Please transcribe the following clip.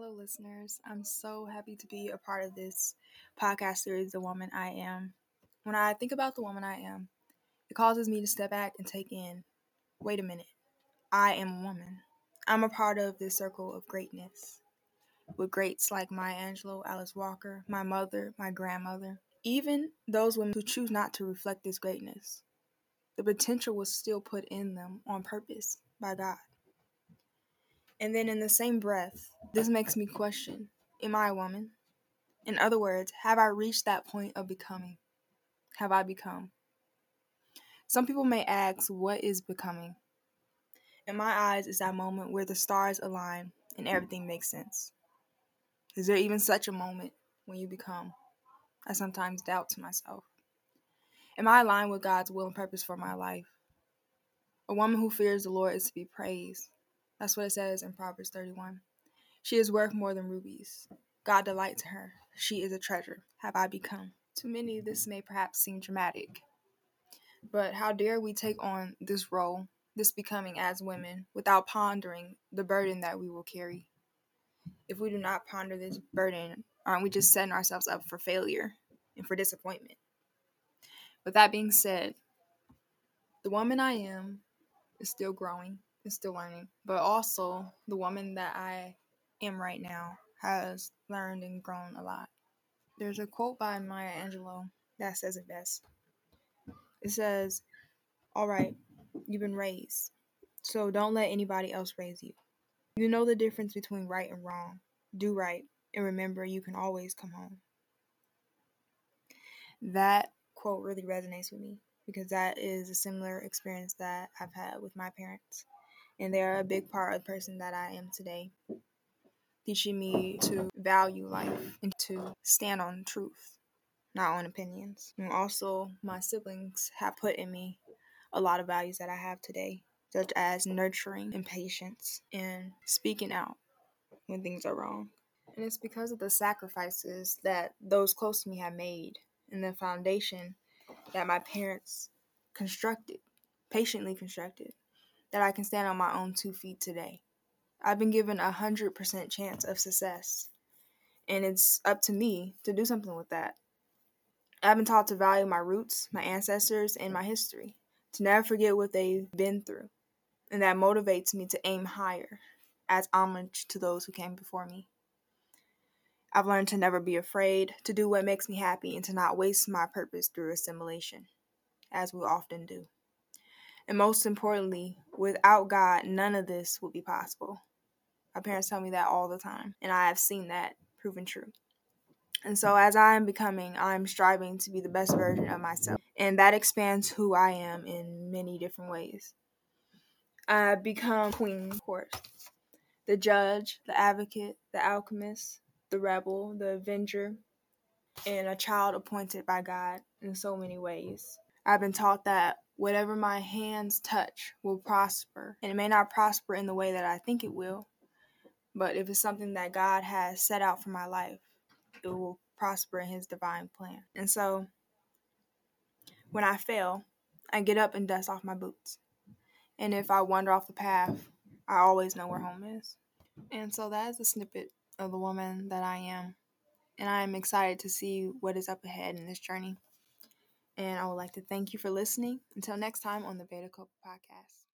Hello, listeners. I'm so happy to be a part of this podcast series, The Woman I Am. When I think about the woman I am, it causes me to step back and take in wait a minute, I am a woman. I'm a part of this circle of greatness with greats like Maya Angelou, Alice Walker, my mother, my grandmother, even those women who choose not to reflect this greatness. The potential was still put in them on purpose by God. And then in the same breath, this makes me question Am I a woman? In other words, have I reached that point of becoming? Have I become? Some people may ask, What is becoming? In my eyes, is that moment where the stars align and everything makes sense. Is there even such a moment when you become? I sometimes doubt to myself. Am I aligned with God's will and purpose for my life? A woman who fears the Lord is to be praised. That's what it says in Proverbs 31. She is worth more than rubies. God delights in her. She is a treasure. Have I become? To many, this may perhaps seem dramatic. But how dare we take on this role, this becoming as women, without pondering the burden that we will carry? If we do not ponder this burden, aren't we just setting ourselves up for failure and for disappointment? With that being said, the woman I am is still growing and still learning, but also the woman that I am right now has learned and grown a lot. There's a quote by Maya Angelou that says it best. It says, All right, you've been raised, so don't let anybody else raise you. You know the difference between right and wrong. Do right, and remember you can always come home. That quote really resonates with me because that is a similar experience that I've had with my parents. And they're a big part of the person that I am today, teaching me to value life and to stand on truth, not on opinions. And also, my siblings have put in me a lot of values that I have today, such as nurturing and patience and speaking out when things are wrong. And it's because of the sacrifices that those close to me have made and the foundation that my parents constructed, patiently constructed, that I can stand on my own two feet today. I've been given a hundred percent chance of success, and it's up to me to do something with that. I've been taught to value my roots, my ancestors, and my history, to never forget what they've been through, and that motivates me to aim higher as homage to those who came before me. I've learned to never be afraid, to do what makes me happy, and to not waste my purpose through assimilation, as we often do. And most importantly, without God, none of this would be possible. My parents tell me that all the time, and I have seen that proven true. And so, as I am becoming, I'm striving to be the best version of myself. And that expands who I am in many different ways. I become queen, of course, the judge, the advocate, the alchemist, the rebel, the avenger, and a child appointed by God in so many ways. I've been taught that whatever my hands touch will prosper, and it may not prosper in the way that I think it will, but if it's something that God has set out for my life, it will prosper in His divine plan. And so, when I fail, I get up and dust off my boots. And if I wander off the path, I always know where home is. And so that is a snippet of the woman that I am. And I am excited to see what is up ahead in this journey. And I would like to thank you for listening. Until next time on the Beta Couple Podcast.